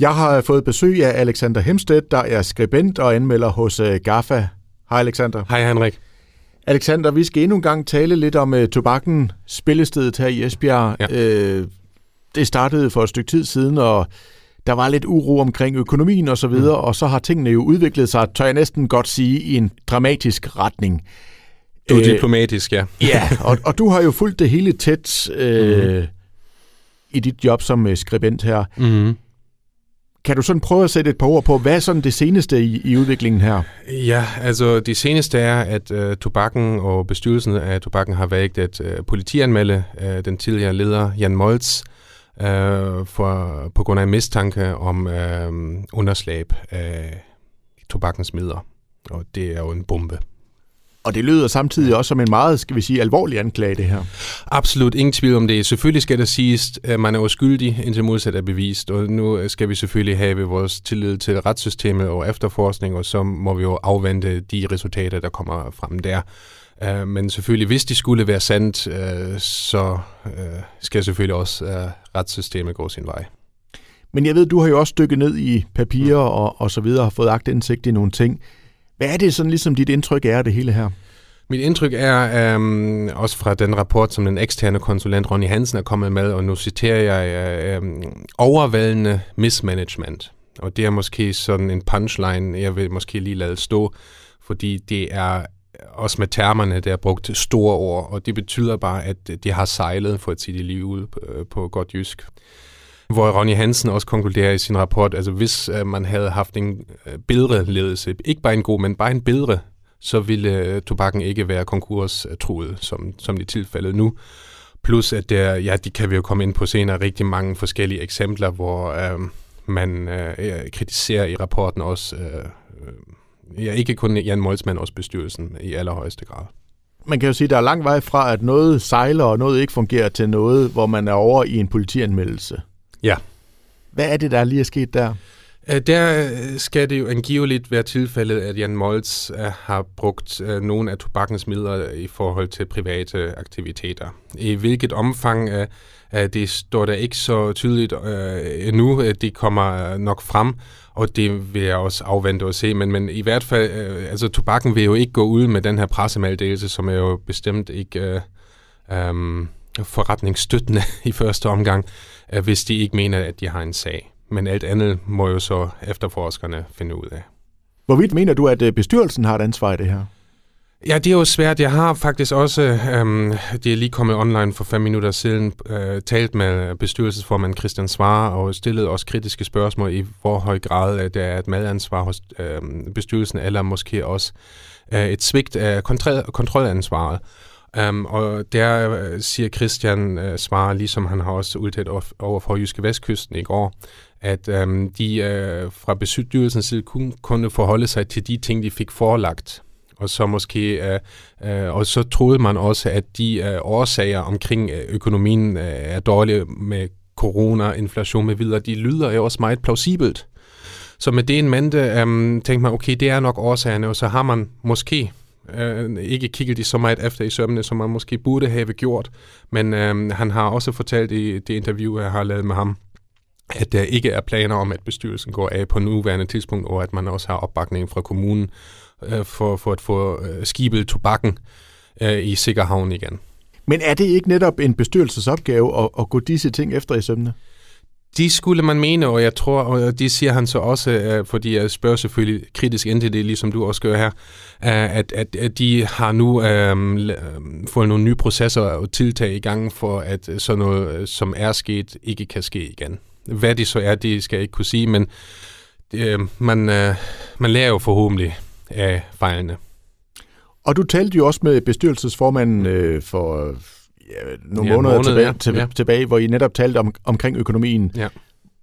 Jeg har fået besøg af Alexander Hemstedt, der er skribent og anmelder hos øh, GAFA. Hej Alexander. Hej Henrik. Alexander, vi skal endnu en gang tale lidt om uh, tobakken, spillestedet her i Esbjerg. Ja. Uh, det startede for et stykke tid siden, og der var lidt uro omkring økonomien og så videre, mm. og så har tingene jo udviklet sig, tør jeg næsten godt sige, i en dramatisk retning. Du er uh, diplomatisk, ja. ja, og, og du har jo fulgt det hele tæt uh, mm. i dit job som skribent her. Mm. Kan du sådan prøve at sætte et par ord på, hvad er sådan det seneste i, i udviklingen her? Ja, altså det seneste er, at øh, Tobakken og bestyrelsen af Tobakken har valgt at øh, politianmelde øh, den tidligere leder Jan Moltz øh, for, på grund af mistanke om øh, underslæb af tobakkens midler. Og det er jo en bombe. Og det lyder samtidig også som en meget, skal vi sige, alvorlig anklage, det her. Absolut ingen tvivl om det. Selvfølgelig skal der siges, at man er uskyldig, indtil modsat er bevist. Og nu skal vi selvfølgelig have vores tillid til retssystemet og efterforskning, og så må vi jo afvente de resultater, der kommer frem der. Uh, men selvfølgelig, hvis de skulle være sandt, uh, så uh, skal selvfølgelig også uh, retssystemet gå sin vej. Men jeg ved, du har jo også dykket ned i papirer og, og så videre, har fået agtindsigt i nogle ting. Hvad er det sådan ligesom dit indtryk er af det hele her? Mit indtryk er øhm, også fra den rapport, som den eksterne konsulent Ronny Hansen er kommet med, og nu citerer jeg, øh, øhm, overvældende mismanagement. Og det er måske sådan en punchline, jeg vil måske lige lade stå, fordi det er øh, også med termerne, der er brugt store ord, og det betyder bare, at de har sejlet, for at sige det lige ud på, øh, på godt jysk. Hvor Ronny Hansen også konkluderer i sin rapport, altså hvis øh, man havde haft en øh, bedre ledelse, ikke bare en god, men bare en bedre, så ville øh, tobakken ikke være konkurstruet, øh, som, som det er tilfældet nu. Plus at der, ja, de kan vi jo komme ind på senere, rigtig mange forskellige eksempler, hvor øh, man øh, kritiserer i rapporten også, øh, øh ja, ikke kun Jan Moltz, men også bestyrelsen i allerhøjeste grad man kan jo sige, at der er lang vej fra, at noget sejler og noget ikke fungerer til noget, hvor man er over i en politianmeldelse. Ja. Hvad er det, der lige er sket der? Der øh, skal det jo angiveligt være tilfældet, at Jan Moltz øh, har brugt øh, nogle af tobakkens midler i forhold til private aktiviteter. I hvilket omfang det står der ikke så tydeligt endnu. Det kommer nok frem, og det vil jeg også afvente og se. Men, men i hvert fald, altså tobakken vil jo ikke gå ud med den her pressemeddelelse, som er jo bestemt ikke um, forretningsstøttende i første omgang hvis de ikke mener, at de har en sag. Men alt andet må jo så efterforskerne finde ud af. Hvorvidt mener du, at øh, bestyrelsen har et ansvar i det her? Ja, det er jo svært. Jeg har faktisk også, øhm, det er lige kommet online for fem minutter siden, øh, talt med bestyrelsesformand Christian Svare og stillet også kritiske spørgsmål i hvor høj grad der er et medansvar hos øh, bestyrelsen, eller måske også øh, et svigt af kontrol- kontrolansvaret. Um, og der øh, siger Christian uh, svarer, ligesom han har også udtalt over for Jyske Vestkysten i går, at um, de uh, fra bestyrelsens side kun kunne forholde sig til de ting, de fik forelagt. Og så måske, uh, uh, og så troede man også, at de uh, årsager omkring økonomien uh, er dårlige med corona, inflation med videre, de lyder jo også meget plausibelt. Så med det en mente um, tænkte man, okay, det er nok årsagerne, og så har man måske øh, ikke kigget de så meget efter i sømmene, som man måske burde have gjort. Men øh, han har også fortalt i det interview, jeg har lavet med ham, at der ikke er planer om, at bestyrelsen går af på nuværende tidspunkt, og at man også har opbakning fra kommunen øh, for, for at få øh, skibet tobakken øh, i sikkerhavn igen. Men er det ikke netop en bestyrelsesopgave at, at gå disse ting efter i sømne? De skulle man mene, og jeg tror, og det siger han så også, øh, fordi jeg spørger selvfølgelig kritisk ind til det, ligesom du også gør her, øh, at, at, at de har nu øhm, fået nogle nye processer og tiltag i gang for, at sådan noget, som er sket, ikke kan ske igen. Hvad det så er, det skal jeg ikke kunne sige, men øh, man, øh, man lærer jo forhåbentlig af fejlene. Og du talte jo også med bestyrelsesformanden øh, for nogle ja, måneder måned, tilbage, ja. til, ja. tilbage, hvor I netop talte om, omkring økonomien. Ja.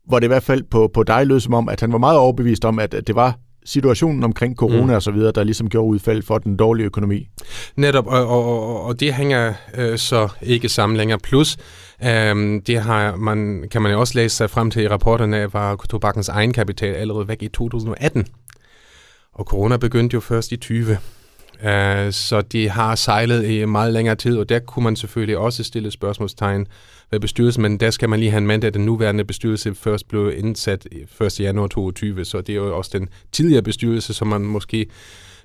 Hvor det i hvert fald på, på dig lød som om, at han var meget overbevist om, at, at det var situationen omkring corona mm. og så videre, der ligesom gjorde udfald for den dårlige økonomi. Netop, og, og, og det hænger øh, så ikke sammen længere. Plus, øh, det har man, kan man jo også læse sig frem til i rapporterne, var tobakkens egenkapital allerede væk i 2018. Og corona begyndte jo først i 20. Øh, så de har sejlet i meget længere tid, og der kunne man selvfølgelig også stille spørgsmålstegn ved bestyrelsen, men der skal man lige have en mand, at den nuværende bestyrelse først blev indsat 1. januar 2022, så det er jo også den tidligere bestyrelse, som man måske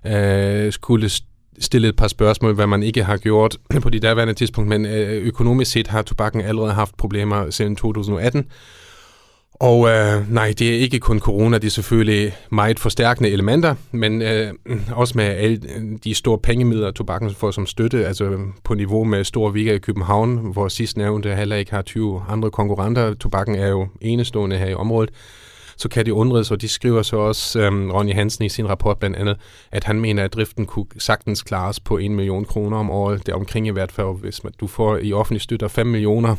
øh, skulle stille et par spørgsmål, hvad man ikke har gjort på de derværende tidspunkt, men øh, økonomisk set har tobakken allerede haft problemer siden 2018. Og øh, nej, det er ikke kun corona, det er selvfølgelig meget forstærkende elementer, men øh, også med alle de store pengemidler, tobakken får som støtte, altså øh, på niveau med store Vika i København, hvor sidst nævnte heller ikke har 20 andre konkurrenter. Tobakken er jo enestående her i området så kan det undres, og de skriver så også, øh, Ronny Hansen i sin rapport blandt andet, at han mener, at driften kunne sagtens klares på 1 million kroner om året. Det er omkring i hvert fald, hvis man, du får i offentlig støtte 5 millioner,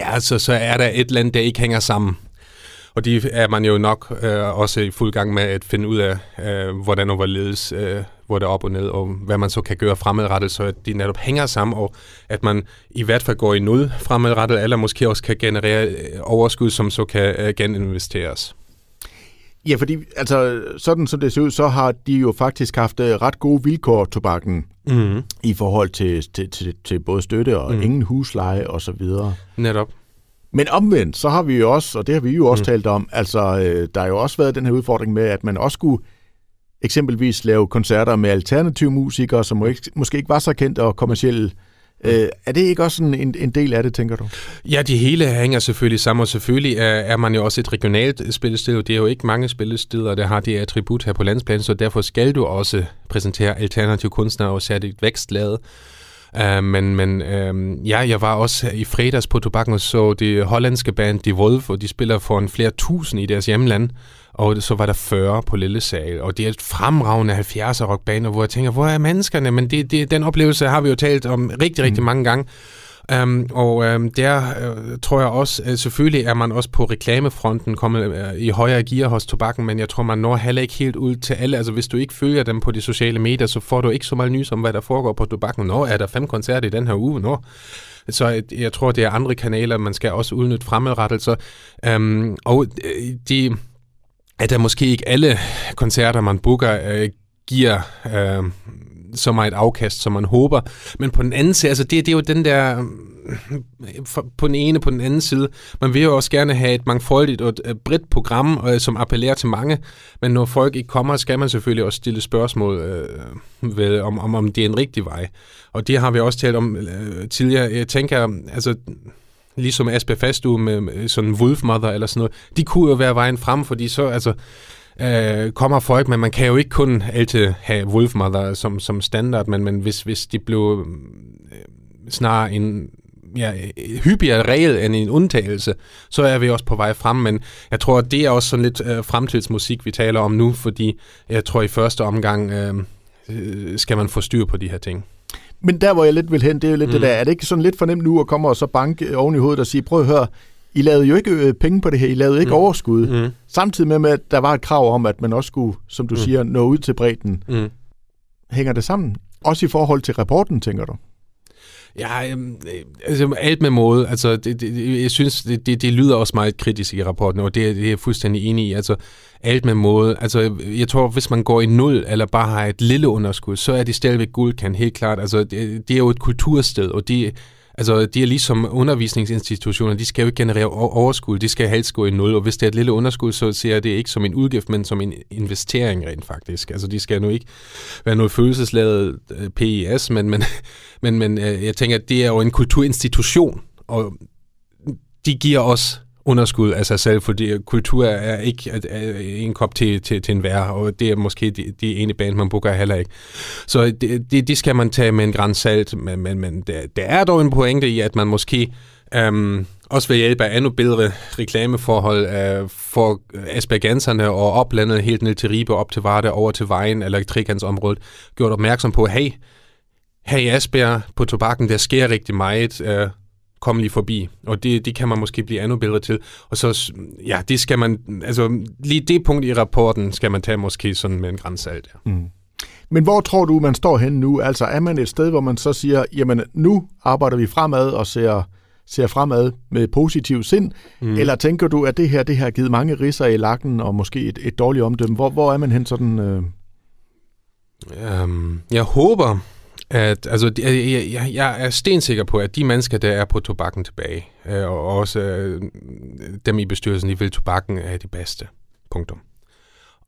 ja, så, så er der et land, der ikke hænger sammen. Og de er man jo nok øh, også i fuld gang med at finde ud af, øh, hvordan og hvorledes, øh, hvor det er op og ned, og hvad man så kan gøre fremadrettet, så at de netop hænger sammen, og at man i hvert fald går i nul fremadrettet, eller måske også kan generere øh, overskud, som så kan øh, geninvesteres. Ja, fordi altså, sådan som det ser ud, så har de jo faktisk haft øh, ret gode vilkår, tobakken, mm. i forhold til, til, til, til både støtte og mm. ingen husleje og så videre. Netop. Men omvendt, så har vi jo også, og det har vi jo også mm. talt om, altså øh, der har jo også været den her udfordring med, at man også skulle eksempelvis lave koncerter med alternative musikere, som måske ikke var så kendt og kommersielle. Mm. Øh, er det ikke også en, en del af det, tænker du? Ja, de hele hænger selvfølgelig sammen, og selvfølgelig er, er man jo også et regionalt spillested, og det er jo ikke mange spillesteder, der har det attribut her på landsplan, så derfor skal du også præsentere alternative kunstnere og særligt vækstlade. Uh, men men uh, ja, jeg var også i fredags på Tobakken og så det hollandske band De Wolf, og de spiller for en flere tusind i deres hjemland, og så var der 40 på Lille Sal, og det er et fremragende 70'er rockband, hvor jeg tænker, hvor er menneskerne? Men det, det, den oplevelse har vi jo talt om rigtig, rigtig mm. mange gange. Um, og um, der uh, tror jeg også, uh, selvfølgelig er man også på reklamefronten kommet uh, i højere gear hos tobakken, men jeg tror, man når heller ikke helt ud til alle. Altså hvis du ikke følger dem på de sociale medier, så får du ikke så meget nys om, hvad der foregår på tobakken. Nå, er der fem koncerter i den her uge? Nå. Så jeg, jeg tror, det er andre kanaler, man skal også udnytte fremadrettet. Så, um, og de, at der måske ikke alle koncerter, man booker, uh, giver... Uh, så meget afkast, som man håber. Men på den anden side, altså det, det er jo den der, mm, på den ene på den anden side, man vil jo også gerne have et mangfoldigt og et bredt program, øh, som appellerer til mange, men når folk ikke kommer, skal man selvfølgelig også stille spørgsmål øh, ved, om, om, om det er en rigtig vej. Og det har vi også talt om øh, tidligere. Jeg tænker, altså ligesom Asper Fastu med, med sådan Wolfmother eller sådan noget, de kunne jo være vejen frem, fordi så, altså, øh, kommer folk, men man kan jo ikke kun altid have Wolfmother som, som standard, men, men hvis, hvis de blev øh, snarere en ja, hyppigere regel end en undtagelse, så er vi også på vej frem, men jeg tror, at det er også sådan lidt øh, fremtidsmusik, vi taler om nu, fordi jeg tror, i første omgang øh, øh, skal man få styr på de her ting. Men der, hvor jeg lidt vil hen, det er jo lidt mm. det der, er det ikke sådan lidt fornemt nu at komme og så banke oven i hovedet og sige, prøv at høre, i lavede jo ikke øh, penge på det her, I lavede ikke mm. overskud. Mm. Samtidig med, at der var et krav om, at man også skulle, som du mm. siger, nå ud til bredden. Mm. Hænger det sammen? Også i forhold til rapporten, tænker du? Ja, øh, altså alt med måde. Altså, det, det, jeg synes, det, det, det lyder også meget kritisk i rapporten, og det, det er jeg fuldstændig enig i. Altså, alt med måde. Altså, jeg tror, hvis man går i nul, eller bare har et lille underskud, så er det stadigvæk guldkant, helt klart. Altså, det, det er jo et kultursted, og det Altså, de er ligesom undervisningsinstitutioner, de skal jo ikke generere overskud, de skal helst gå i nul, og hvis det er et lille underskud, så ser jeg det ikke som en udgift, men som en investering rent faktisk. Altså, de skal nu ikke være noget følelsesladet øh, PIS, men, men, men, men øh, jeg tænker, at det er jo en kulturinstitution, og de giver os underskud af sig selv, fordi kultur er ikke en kop til, til, til en vær, og det er måske de, de ene band, man booker heller ikke. Så det, det, det skal man tage med en græns salt, men, men, men der, der er dog en pointe i, at man måske øhm, også ved hjælp af endnu bedre reklameforhold øh, for aspergenserne og oplandet helt ned til Ribe, op til Varde, over til Vejen eller Trikansområdet, gjort opmærksom på, hey, her i Asbjerg på tobakken, der sker rigtig meget. Øh, kom lige forbi. Og det, det kan man måske blive endnu bedre til. Og så, ja, det skal man, altså lige det punkt i rapporten skal man tage måske sådan med en grænsalt. Ja. Mm. Men hvor tror du, man står hen nu? Altså er man et sted, hvor man så siger, jamen nu arbejder vi fremad og ser, ser fremad med positiv sind? Mm. Eller tænker du, at det her det har givet mange risser i lakken og måske et, et dårligt omdømme? Hvor, hvor er man hen sådan... Øh Um, jeg håber, at altså, jeg, jeg, jeg er stensikker på, at de mennesker, der er på tobakken tilbage, øh, og også øh, dem i bestyrelsen, de vil tobakken er de bedste. Punktum.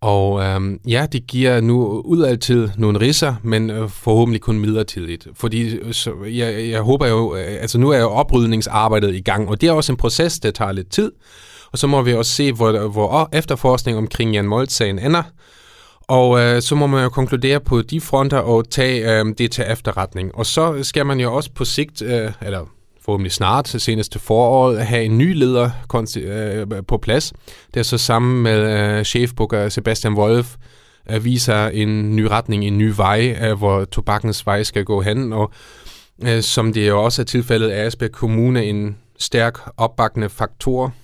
Og øhm, ja, det giver nu udadtil nogle risser, men øh, forhåbentlig kun midlertidigt. Fordi øh, så, jeg, jeg håber jo, øh, altså nu er jo oprydningsarbejdet i gang, og det er også en proces, der tager lidt tid. Og så må vi også se, hvor, hvor efterforskning omkring Jan Moltz-sagen ender. Og øh, så må man jo konkludere på de fronter og tage øh, det til efterretning. Og så skal man jo også på sigt, øh, eller forhåbentlig snart, senest til foråret, have en ny leder øh, på plads, der så sammen med øh, chefbooker Sebastian Wolf øh, viser en ny retning, en ny vej, øh, hvor tobakkens vej skal gå hen, og øh, som det jo også er tilfældet af Asbjerg Kommune, en stærk opbakkende faktor,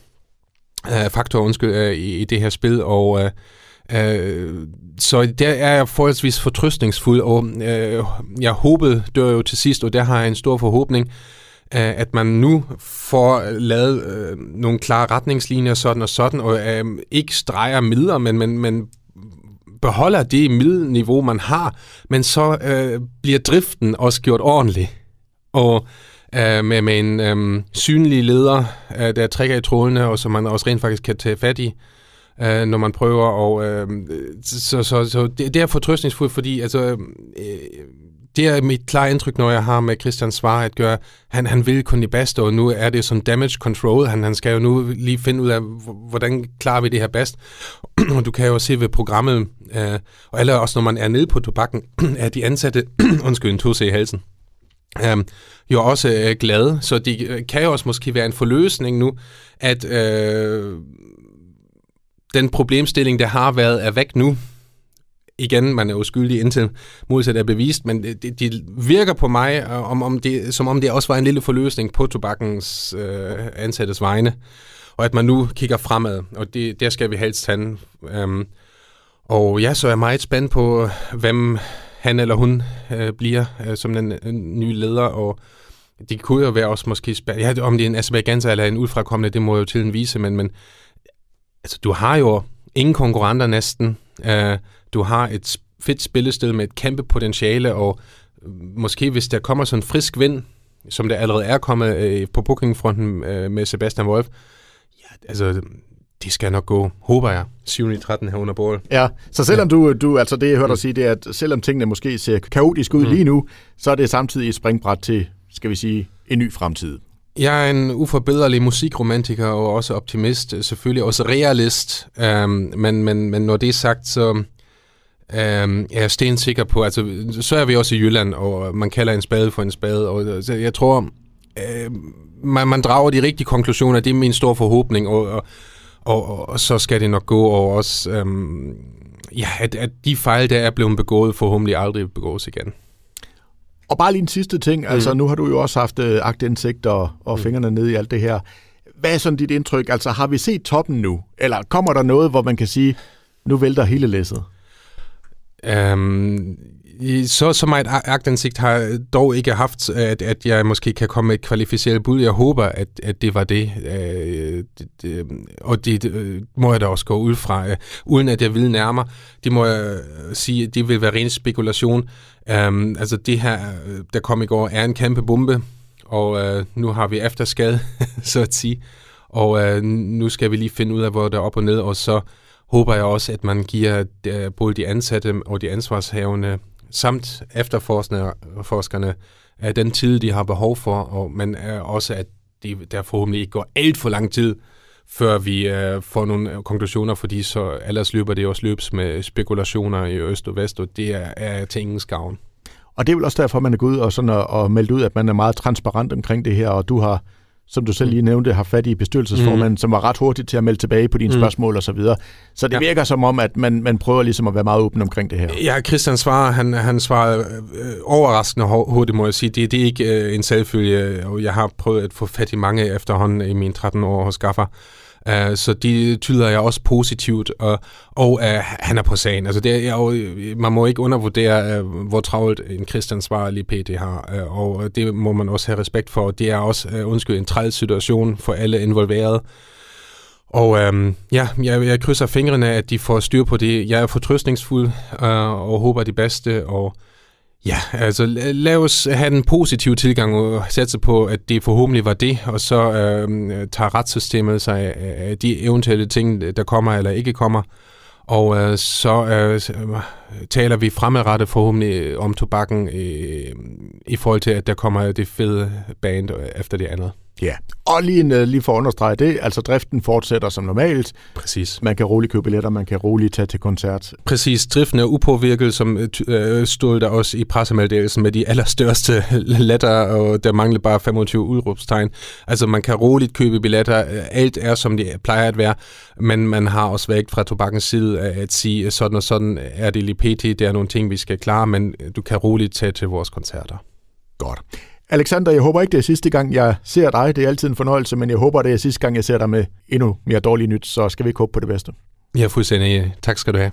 øh, faktor undskyld, øh, i, i det her spil, og øh, Øh, så der er jeg forholdsvis fortrøstningsfuld, og øh, jeg håbede dør jo til sidst, og der har jeg en stor forhåbning, øh, at man nu får lavet øh, nogle klare retningslinjer sådan og sådan, og øh, ikke streger midler, men, men, men beholder det middelniveau, man har, men så øh, bliver driften også gjort ordentligt. Og øh, med, med en øh, synlig leder, øh, der trækker i trådene, og som man også rent faktisk kan tage fat i, øh, når man prøver. Og, øh, så så, så det, det er fortrøstningsfuldt, fordi altså, øh, det er mit klare indtryk, når jeg har med Christian Svar at gøre. Han, han vil kun det bedste, og nu er det som damage control. Han, han skal jo nu lige finde ud af, hvordan klarer vi det her bedst. og du kan jo se ved programmet, øh, og alle også når man er nede på tobakken, at de ansatte, undskyld, en tose i halsen, øh, jo også øh, glade. Så det øh, kan jo også måske være en forløsning nu, at øh, den problemstilling, der har været, er væk nu igen, man er uskyldig indtil modsat er bevist, men det, det virker på mig, øh, om, om det, som om det også var en lille forløsning på tobakkens øh, ansattes vegne, og at man nu kigger fremad, og det, der skal vi helst han. Øhm, og ja, så er jeg meget spændt på, hvem han eller hun øh, bliver øh, som den øh, nye leder, og det kunne jo være også måske spændende. Ja, om det er en Azerbaijanser eller en udfrakommende, det må jo tiden vise, men, men altså, du har jo ingen konkurrenter næsten. Uh, du har et fedt spillested med et kæmpe potentiale, og øh, måske hvis der kommer sådan en frisk vind, som der allerede er kommet øh, på bookingfronten øh, med Sebastian Wolf, ja, altså, det skal nok gå, håber jeg, 7. 13 her under bål. Ja, så selvom ja. du, du, altså det jeg hørte mm. dig sige, det er, at selvom tingene måske ser kaotisk ud mm. lige nu, så er det samtidig et springbræt til, skal vi sige, en ny fremtid. Jeg er en uforbederlig musikromantiker og også optimist, selvfølgelig også realist, øhm, men, men, men når det er sagt, så Um, jeg er stensikker på, altså så er vi også i Jylland, og man kalder en spade for en spade, og øh, så jeg tror, uh, man, man drager de rigtige konklusioner, det er min store forhåbning, og, og, og, og så skal det nok gå, og også, øhm, ja, at, at de fejl, der er blevet begået, forhåbentlig aldrig begås igen. Og bare lige en sidste ting, mm. altså nu har du jo også haft uh, agtindsigt og, og mm. fingrene ned i alt det her. Hvad er sådan dit indtryk? Altså har vi set toppen nu? Eller kommer der noget, hvor man kan sige, nu vælter hele læsset? Um, så, så meget agtindsigt har jeg dog ikke haft, at, at jeg måske kan komme med et kvalificeret bud. Jeg håber, at, at det var det. Øh, det, det og det, det øh, må jeg da også gå ud fra, øh, uden at jeg vil nærmere. Det må jeg sige, det vil være ren spekulation. Um, altså det her, der kom i går, er en kæmpe bombe, og uh, nu har vi efterskade, så at sige. Og uh, nu skal vi lige finde ud af, hvor der er op og ned, og så håber jeg også, at man giver øh, både de ansatte og de ansvarshavende samt efterforskerne af den tid, de har behov for, og, men også, at det der forhåbentlig ikke går alt for lang tid, før vi øh, får nogle konklusioner, fordi så ellers løber det også løbs med spekulationer i øst og vest, og det er, er til ingen skavn. Og det er vel også derfor, man er gået ud og, sådan og, og meldt ud, at man er meget transparent omkring det her, og du har som du selv lige nævnte, har fat i bestyrelsesformanden, mm. som var ret hurtigt til at melde tilbage på dine mm. spørgsmål og så videre. Så det ja. virker som om, at man, man prøver ligesom at være meget åben omkring det her. Ja, Christian svarer, han, han svarer øh, overraskende hurtigt, må jeg sige. Det, det er ikke øh, en selvfølge, og jeg har prøvet at få fat i mange efterhånden i mine 13 år hos Gaffer. Uh, så det tyder jeg også positivt, og, og uh, han er på sagen. Altså det er jo, man må ikke undervurdere, uh, hvor travlt en Christian PT har, uh, og det må man også have respekt for. Det er også, uh, undskyld, en træls situation for alle involverede. Og øhm, ja, jeg, jeg krydser fingrene, at de får styr på det. Jeg er fortrøstningsfuld øh, og håber det bedste, og Ja, altså lad os have den positive tilgang og satse på, at det forhåbentlig var det, og så øh, tager retssystemet sig af de eventuelle ting, der kommer eller ikke kommer. Og øh, så øh, øh taler vi fremadrettet forhåbentlig øh, om tobakken øh, i forhold til, at der kommer det fede band efter det andet. Ja, og lige, en, øh, lige for at understrege det, altså driften fortsætter som normalt. Præcis. Man kan roligt købe billetter, man kan roligt tage til koncert. Præcis, driften er upåvirket, som øh, stod der også i pressemeddelelsen med de allerstørste letter, og der mangler bare 25 udråbstegn. Altså man kan roligt købe billetter, alt er som det plejer at være, men man har også vægt fra tobakkens side at sige, sådan og sådan er det lige pt, det er nogle ting, vi skal klare, men du kan roligt tage til vores koncerter. Godt. Alexander, jeg håber ikke, det er sidste gang, jeg ser dig. Det er altid en fornøjelse, men jeg håber, det er sidste gang, jeg ser dig med endnu mere dårligt nyt, så skal vi ikke håbe på det bedste. Ja, fuldstændig. Tak skal du have.